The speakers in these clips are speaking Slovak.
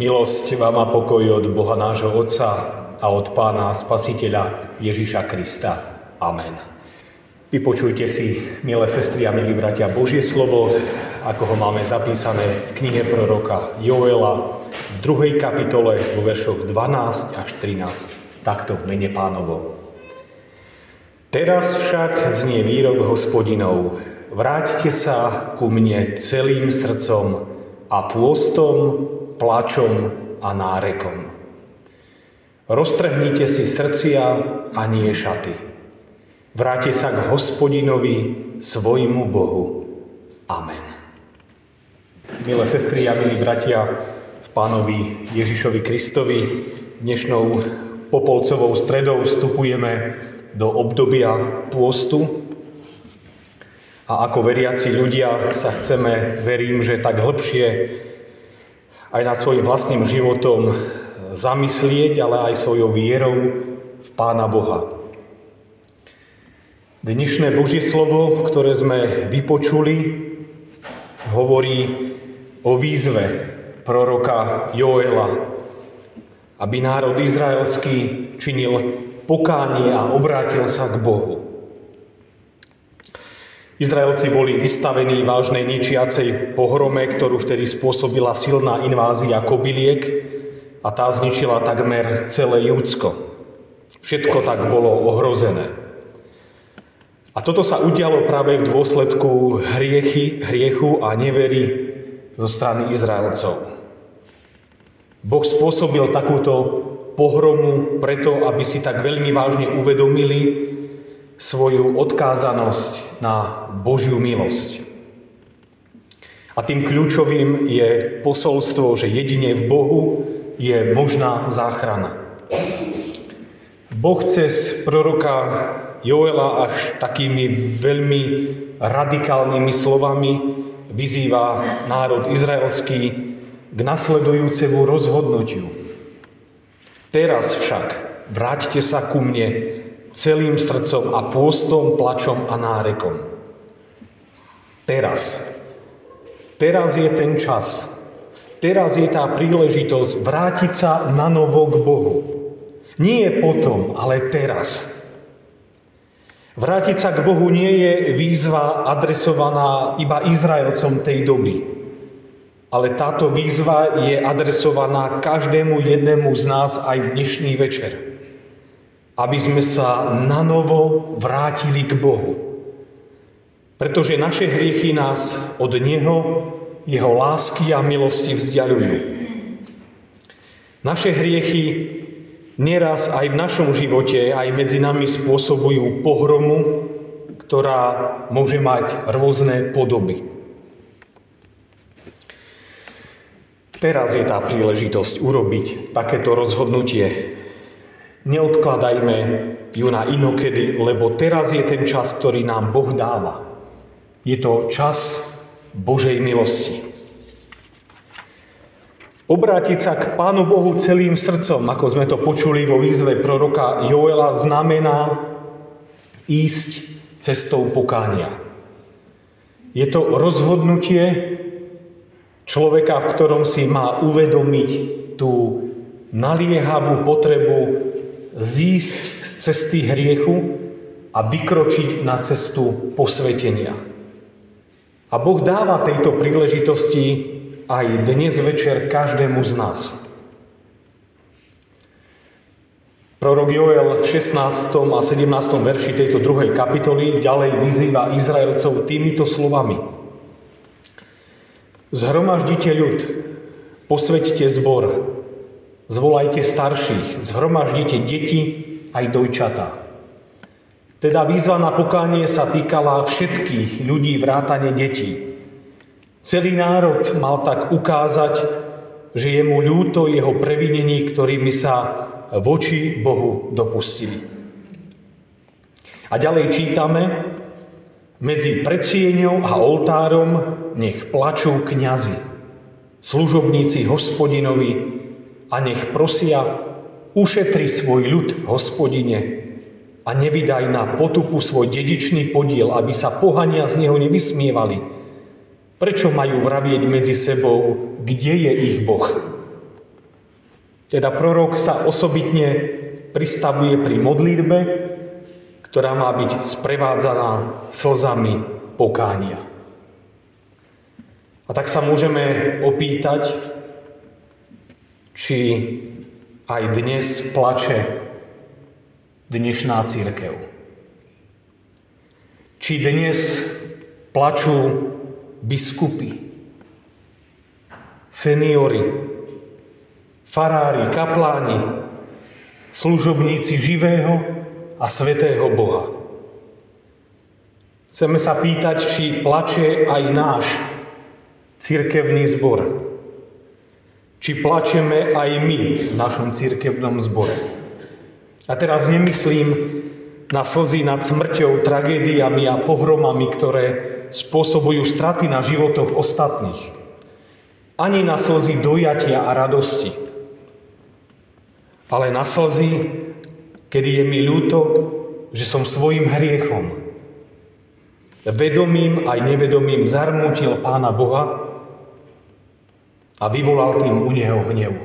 Milosť vám a pokoj od Boha nášho Otca a od Pána Spasiteľa Ježiša Krista. Amen. Vypočujte si, milé sestry a milí bratia, Božie slovo, ako ho máme zapísané v knihe proroka Joela v druhej kapitole vo veršoch 12 až 13, takto v mene pánovo. Teraz však znie výrok hospodinov, vráťte sa ku mne celým srdcom a pôstom, plačom a nárekom. Roztrhnite si srdcia a nie šaty. Vráte sa k hospodinovi, svojmu Bohu. Amen. Milé sestry a milí bratia v pánovi Ježišovi Kristovi, dnešnou popolcovou stredou vstupujeme do obdobia pôstu, a ako veriaci ľudia sa chceme, verím, že tak hĺbšie aj nad svojim vlastným životom zamyslieť, ale aj svojou vierou v Pána Boha. Dnešné Božie slovo, ktoré sme vypočuli, hovorí o výzve proroka Joela, aby národ izraelský činil pokánie a obrátil sa k Bohu. Izraelci boli vystavení vážnej ničiacej pohrome, ktorú vtedy spôsobila silná invázia kobyliek a tá zničila takmer celé Júdsko. Všetko tak bolo ohrozené. A toto sa udialo práve v dôsledku hriechy, hriechu a nevery zo strany Izraelcov. Boh spôsobil takúto pohromu preto, aby si tak veľmi vážne uvedomili, svoju odkázanosť na Božiu milosť. A tým kľúčovým je posolstvo, že jedine v Bohu je možná záchrana. Boh cez proroka Joela až takými veľmi radikálnymi slovami vyzýva národ izraelský k nasledujúcemu rozhodnutiu. Teraz však vráťte sa ku mne celým srdcom a pôstom, plačom a nárekom. Teraz. Teraz je ten čas. Teraz je tá príležitosť vrátiť sa na novo k Bohu. Nie potom, ale teraz. Vrátiť sa k Bohu nie je výzva adresovaná iba Izraelcom tej doby. Ale táto výzva je adresovaná každému jednému z nás aj v dnešný večer aby sme sa na novo vrátili k Bohu. Pretože naše hriechy nás od Neho, Jeho lásky a milosti vzdialujú. Naše hriechy nieraz aj v našom živote, aj medzi nami spôsobujú pohromu, ktorá môže mať rôzne podoby. Teraz je tá príležitosť urobiť takéto rozhodnutie Neodkladajme ju na inokedy, lebo teraz je ten čas, ktorý nám Boh dáva. Je to čas Božej milosti. Obrátiť sa k Pánu Bohu celým srdcom, ako sme to počuli vo výzve proroka Joela, znamená ísť cestou pokánia. Je to rozhodnutie človeka, v ktorom si má uvedomiť tú naliehavú potrebu zísť z cesty hriechu a vykročiť na cestu posvetenia. A Boh dáva tejto príležitosti aj dnes večer každému z nás. Prorok Joel v 16. a 17. verši tejto druhej kapitoly ďalej vyzýva Izraelcov týmito slovami. Zhromaždite ľud, posveďte zbor, Zvolajte starších, zhromaždite deti aj dojčatá. Teda výzva na pokánie sa týkala všetkých ľudí vrátane detí. Celý národ mal tak ukázať, že je mu ľúto jeho previnení, ktorými sa voči Bohu dopustili. A ďalej čítame, medzi predsieňou a oltárom nech plačú kňazi, služobníci hospodinovi, a nech prosia, ušetri svoj ľud, hospodine, a nevydaj na potupu svoj dedičný podiel, aby sa pohania z neho nevysmievali. Prečo majú vravieť medzi sebou, kde je ich Boh? Teda prorok sa osobitne pristavuje pri modlitbe, ktorá má byť sprevádzaná slzami pokánia. A tak sa môžeme opýtať, či aj dnes plače dnešná církev. Či dnes plačú biskupy, seniory, farári, kapláni, služobníci živého a svetého Boha. Chceme sa pýtať, či plače aj náš cirkevný zbor. Či plačeme aj my v našom cirkevnom zbore. A teraz nemyslím na slzy nad smrťou, tragédiami a pohromami, ktoré spôsobujú straty na životoch ostatných. Ani na slzy dojatia a radosti. Ale na slzy, kedy je mi ľúto, že som svojim hriechom, vedomým aj nevedomým zarmútil Pána Boha a vyvolal tým u Neho hnevu.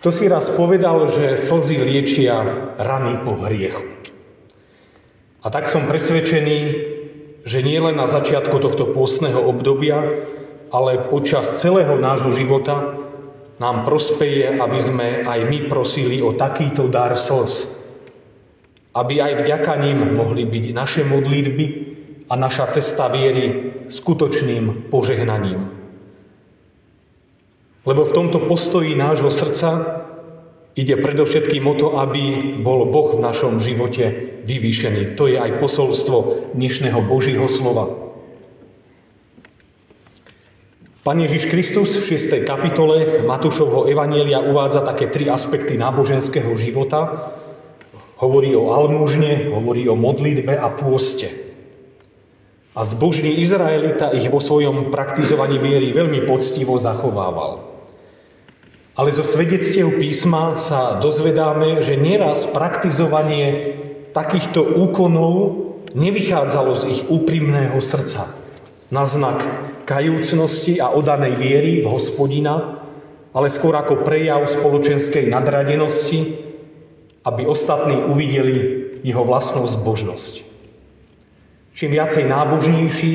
Kto si raz povedal, že slzy liečia rany po hriechu. A tak som presvedčený, že nie len na začiatku tohto pôstneho obdobia, ale počas celého nášho života nám prospeje, aby sme aj my prosili o takýto dar slz. Aby aj vďaka ním mohli byť naše modlitby a naša cesta viery skutočným požehnaním. Lebo v tomto postoji nášho srdca ide predovšetkým o to, aby bol Boh v našom živote vyvýšený. To je aj posolstvo dnešného Božího slova. Pán Ježiš Kristus v 6. kapitole Matúšovho Evanielia uvádza také tri aspekty náboženského života. Hovorí o almužne, hovorí o modlitbe a pôste. A zbožný Izraelita ich vo svojom praktizovaní viery veľmi poctivo zachovával. Ale zo svedectiev písma sa dozvedáme, že nieraz praktizovanie takýchto úkonov nevychádzalo z ich úprimného srdca. Na znak kajúcnosti a odanej viery v hospodina, ale skôr ako prejav spoločenskej nadradenosti, aby ostatní uvideli jeho vlastnú zbožnosť. Čím viacej nábožnejší,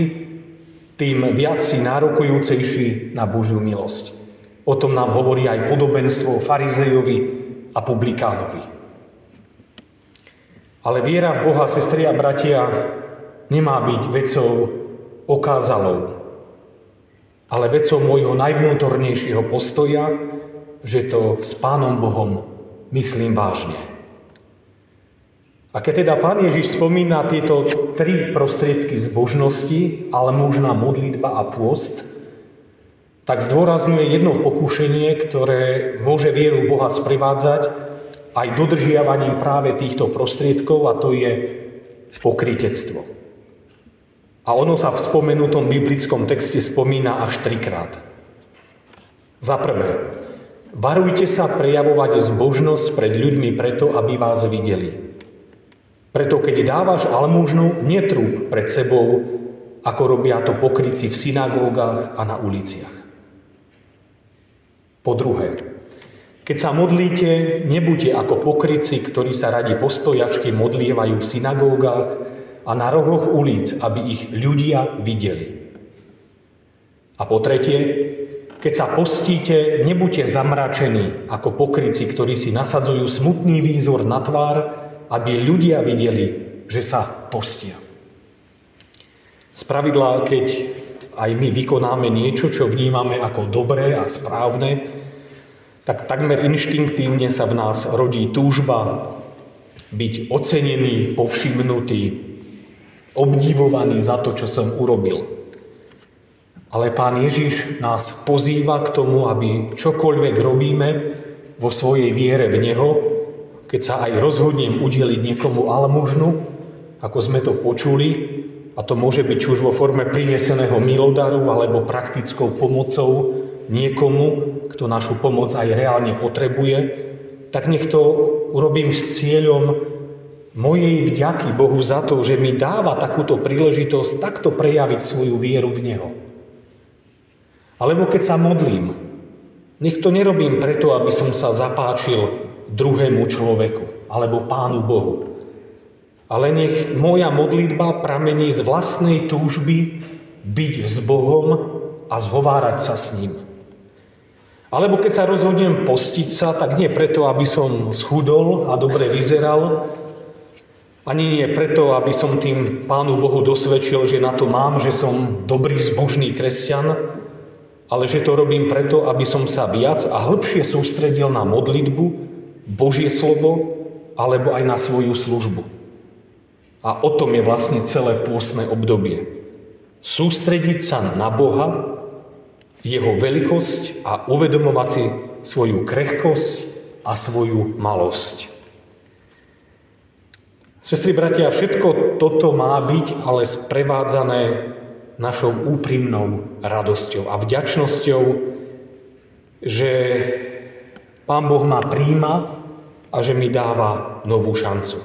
tým viac si nárokujúcejší na Božiu milosť. O tom nám hovorí aj podobenstvo farizejovi a publikánovi. Ale viera v Boha, sestri a bratia, nemá byť vecou okázalou, ale vecou môjho najvnútornejšieho postoja, že to s Pánom Bohom myslím vážne. A keď teda Pán Ježiš spomína tieto tri prostriedky zbožnosti, ale možná modlitba a pôst, tak zdôrazňuje jedno pokušenie, ktoré môže vieru Boha sprivádzať aj dodržiavaním práve týchto prostriedkov a to je pokrytectvo. A ono sa v spomenutom biblickom texte spomína až trikrát. Za prvé, varujte sa prejavovať zbožnosť pred ľuďmi preto, aby vás videli. Preto keď dávaš almužnu, netrúb pred sebou, ako robia to pokryci v synagógach a na uliciach. Po druhé, keď sa modlíte, nebuďte ako pokryci, ktorí sa radi postojačky modlievajú v synagógach a na rohoch ulic, aby ich ľudia videli. A po tretie, keď sa postíte, nebuďte zamračení ako pokryci, ktorí si nasadzujú smutný výzor na tvár, aby ľudia videli, že sa postia. Spravidla, keď aj my vykonáme niečo, čo vnímame ako dobré a správne, tak takmer inštinktívne sa v nás rodí túžba byť ocenený, povšimnutý, obdivovaný za to, čo som urobil. Ale Pán Ježiš nás pozýva k tomu, aby čokoľvek robíme vo svojej viere v Neho, keď sa aj rozhodnem udeliť niekomu almužnu, ako sme to počuli, a to môže byť už vo forme prineseného milodaru alebo praktickou pomocou niekomu, kto našu pomoc aj reálne potrebuje, tak nech to urobím s cieľom mojej vďaky Bohu za to, že mi dáva takúto príležitosť takto prejaviť svoju vieru v Neho. Alebo keď sa modlím, nech to nerobím preto, aby som sa zapáčil druhému človeku alebo Pánu Bohu. Ale nech moja modlitba pramení z vlastnej túžby byť s Bohom a zhovárať sa s ním. Alebo keď sa rozhodnem postiť sa, tak nie preto, aby som schudol a dobre vyzeral, ani nie preto, aby som tým Pánu Bohu dosvedčil, že na to mám, že som dobrý, zbožný kresťan, ale že to robím preto, aby som sa viac a hĺbšie sústredil na modlitbu, Božie slovo, alebo aj na svoju službu. A o tom je vlastne celé pôstne obdobie. Sústrediť sa na Boha jeho veľkosť a uvedomovať si svoju krehkosť a svoju malosť. Sestri, bratia, všetko toto má byť ale sprevádzané našou úprimnou radosťou a vďačnosťou, že Pán Boh ma príjma a že mi dáva novú šancu.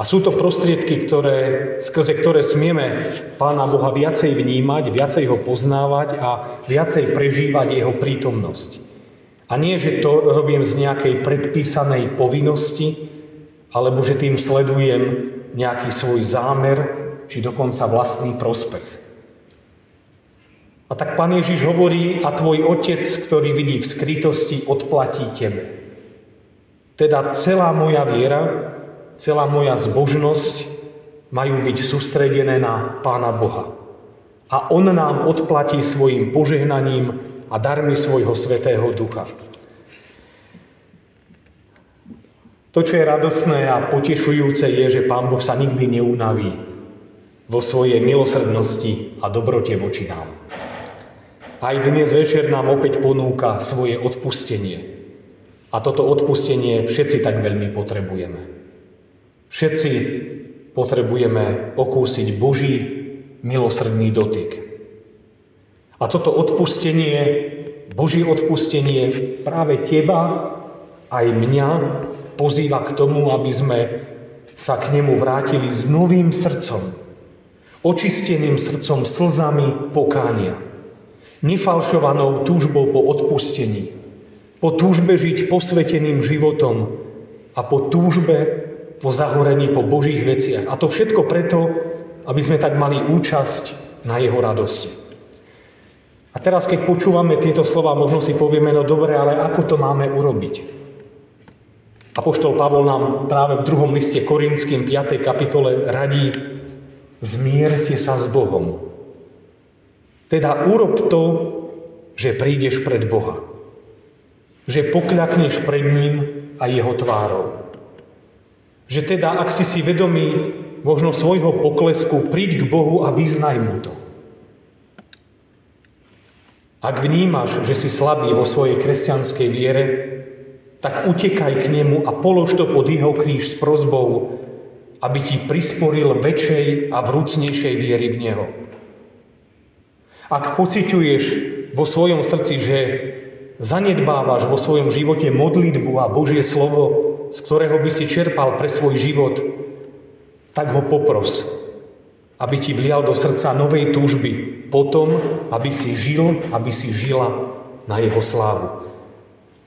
A sú to prostriedky, ktoré, skrze ktoré smieme Pána Boha viacej vnímať, viacej ho poznávať a viacej prežívať jeho prítomnosť. A nie, že to robím z nejakej predpísanej povinnosti, alebo že tým sledujem nejaký svoj zámer, či dokonca vlastný prospech. A tak Pán Ježiš hovorí, a tvoj otec, ktorý vidí v skrytosti, odplatí tebe. Teda celá moja viera celá moja zbožnosť majú byť sústredené na Pána Boha. A On nám odplatí svojim požehnaním a darmi svojho Svetého Ducha. To, čo je radosné a potešujúce, je, že Pán Boh sa nikdy neunaví vo svojej milosrdnosti a dobrote voči nám. Aj dnes večer nám opäť ponúka svoje odpustenie. A toto odpustenie všetci tak veľmi potrebujeme. Všetci potrebujeme okúsiť Boží milosrdný dotyk. A toto odpustenie, Boží odpustenie práve teba aj mňa pozýva k tomu, aby sme sa k nemu vrátili s novým srdcom, očisteným srdcom slzami pokánia, nefalšovanou túžbou po odpustení, po túžbe žiť posveteným životom a po túžbe po zahorení po Božích veciach. A to všetko preto, aby sme tak mali účasť na jeho radosti. A teraz, keď počúvame tieto slova, možno si povieme, no dobre, ale ako to máme urobiť? Apoštol Pavol nám práve v druhom liste Korinským 5. kapitole radí, zmierte sa s Bohom. Teda urob to, že prídeš pred Boha. Že pokľakneš pred ním a jeho tvárou. Že teda, ak si si vedomý možno svojho poklesku, príď k Bohu a vyznaj mu to. Ak vnímaš, že si slabý vo svojej kresťanskej viere, tak utekaj k nemu a polož to pod jeho kríž s prozbou, aby ti prisporil väčšej a vrúcnejšej viery v Neho. Ak pociťuješ vo svojom srdci, že zanedbávaš vo svojom živote modlitbu a Božie slovo, z ktorého by si čerpal pre svoj život, tak ho popros, aby ti vlial do srdca novej túžby potom, aby si žil, aby si žila na jeho slávu.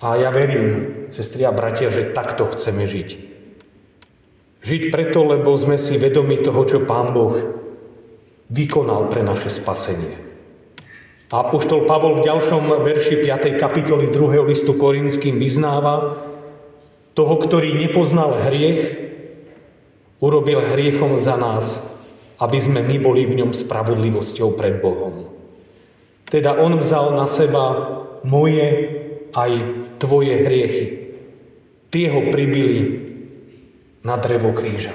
A ja verím, sestri a bratia, že takto chceme žiť. Žiť preto, lebo sme si vedomi toho, čo Pán Boh vykonal pre naše spasenie. A Apoštol Pavol v ďalšom verši 5. kapitoly 2. listu Korinským vyznáva, toho, ktorý nepoznal hriech, urobil hriechom za nás, aby sme my boli v ňom spravodlivosťou pred Bohom. Teda on vzal na seba moje aj tvoje hriechy. Tie ho pribili na drevo kríža.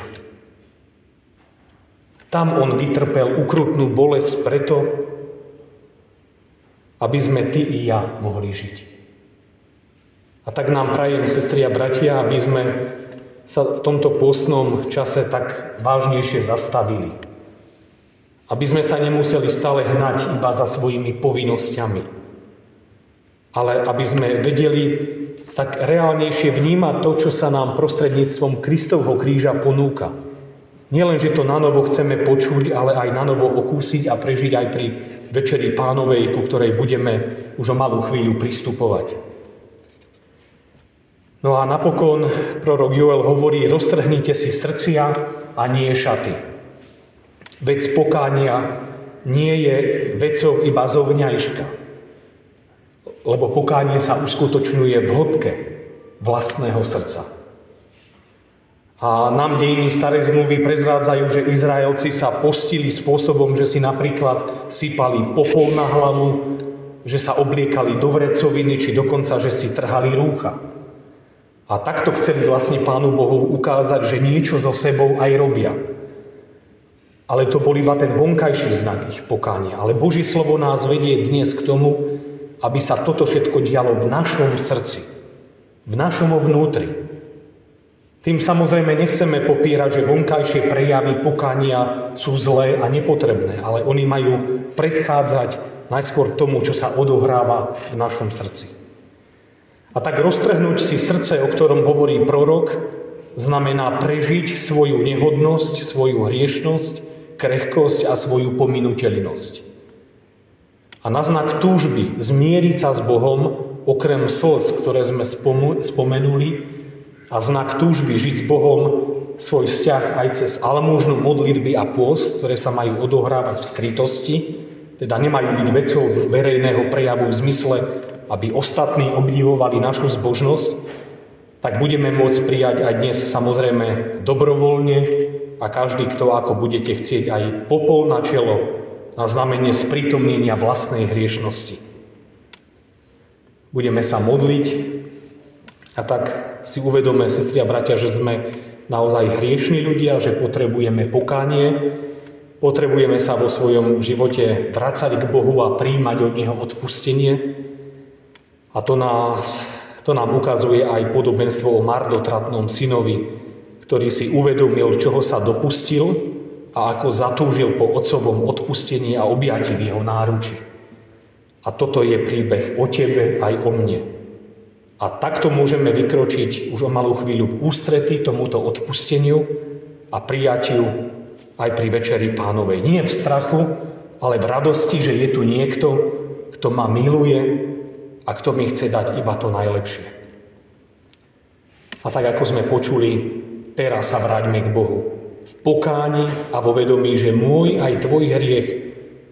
Tam on vytrpel ukrutnú bolesť preto, aby sme ty i ja mohli žiť. A tak nám prajem, sestri a bratia, aby sme sa v tomto pôstnom čase tak vážnejšie zastavili. Aby sme sa nemuseli stále hnať iba za svojimi povinnosťami. Ale aby sme vedeli tak reálnejšie vnímať to, čo sa nám prostredníctvom Kristovho kríža ponúka. Nielen, že to na chceme počuť, ale aj na okúsiť a prežiť aj pri Večeri pánovej, ku ktorej budeme už o malú chvíľu pristupovať. No a napokon prorok Joel hovorí, roztrhnite si srdcia a nie šaty. Vec pokánia nie je vecou iba zovňajška, lebo pokánie sa uskutočňuje v hĺbke vlastného srdca. A nám dejiny starej zmluvy prezrádzajú, že Izraelci sa postili spôsobom, že si napríklad sypali popol na hlavu, že sa obliekali do vrecoviny, či dokonca, že si trhali rúcha. A takto chceli vlastne Pánu Bohu ukázať, že niečo so sebou aj robia. Ale to bol iba ten vonkajší znak ich pokánia. Ale Boží slovo nás vedie dnes k tomu, aby sa toto všetko dialo v našom srdci, v našom vnútri. Tým samozrejme nechceme popírať, že vonkajšie prejavy pokania sú zlé a nepotrebné, ale oni majú predchádzať najskôr tomu, čo sa odohráva v našom srdci. A tak roztrhnúť si srdce, o ktorom hovorí prorok, znamená prežiť svoju nehodnosť, svoju hriešnosť, krehkosť a svoju pominuteľnosť. A na znak túžby zmieriť sa s Bohom, okrem slz, ktoré sme spomenuli, a znak túžby žiť s Bohom svoj vzťah aj cez almúžnu modlitby a pôst, ktoré sa majú odohrávať v skrytosti, teda nemajú byť vecou verejného prejavu v zmysle, aby ostatní obdivovali našu zbožnosť, tak budeme môcť prijať aj dnes samozrejme dobrovoľne a každý, kto ako budete chcieť aj popol na čelo na znamenie sprítomnenia vlastnej hriešnosti. Budeme sa modliť a tak si uvedome, sestri a bratia, že sme naozaj hriešni ľudia, že potrebujeme pokánie, potrebujeme sa vo svojom živote vracať k Bohu a príjmať od Neho odpustenie. A to, nás, to nám ukazuje aj podobenstvo o mardotratnom synovi, ktorý si uvedomil, čoho sa dopustil a ako zatúžil po otcovom odpustení a objati v jeho náruči. A toto je príbeh o tebe aj o mne. A takto môžeme vykročiť už o malú chvíľu v ústrety tomuto odpusteniu a prijatiu aj pri Večeri pánovej. Nie v strachu, ale v radosti, že je tu niekto, kto ma miluje a kto mi chce dať iba to najlepšie. A tak ako sme počuli, teraz sa vráťme k Bohu. V pokáni a vo vedomí, že môj aj tvoj hriech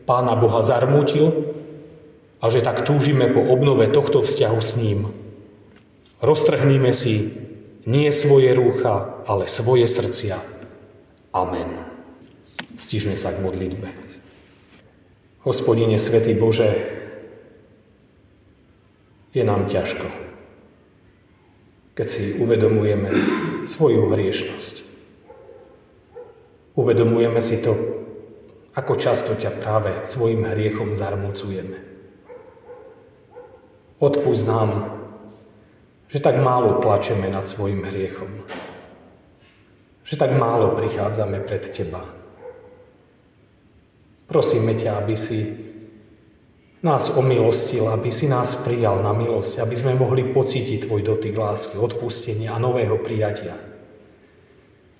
Pána Boha zarmútil a že tak túžime po obnove tohto vzťahu s ním. Roztrhníme si nie svoje rúcha, ale svoje srdcia. Amen. Stižme sa k modlitbe. Hospodine Svetý Bože, je nám ťažko, keď si uvedomujeme svoju hriešnosť. Uvedomujeme si to, ako často ťa práve svojim hriechom zarmúcujeme. Odpúsť nám že tak málo plačeme nad svojim hriechom. Že tak málo prichádzame pred Teba. Prosíme ťa, aby si nás omilostil, aby si nás prijal na milosť, aby sme mohli pocítiť Tvoj dotyk lásky, odpustenia a nového prijatia.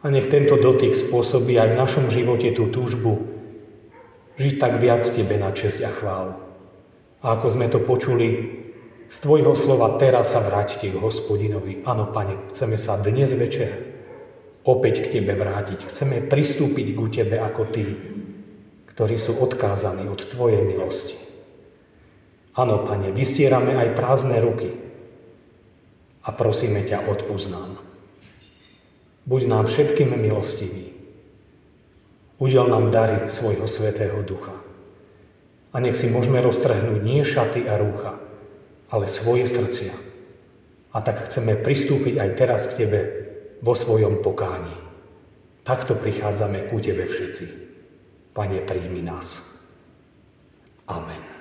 A nech tento dotyk spôsobí aj v našom živote tú túžbu žiť tak viac Tebe na česť a chválu. A ako sme to počuli, z Tvojho slova teraz sa vráťte k hospodinovi. Áno, Pane, chceme sa dnes večer opäť k Tebe vrátiť. Chceme pristúpiť ku Tebe ako Ty, ktorí sú odkázaní od Tvojej milosti. Áno, Pane, vystierame aj prázdne ruky a prosíme ťa, odpúsť nám. Buď nám všetkým milostivý. Udel nám dary svojho Svetého Ducha. A nech si môžeme roztrhnúť nie šaty a rúcha, ale svoje srdcia. A tak chceme pristúpiť aj teraz k Tebe vo svojom pokáni. Takto prichádzame ku Tebe všetci. Pane, príjmi nás. Amen.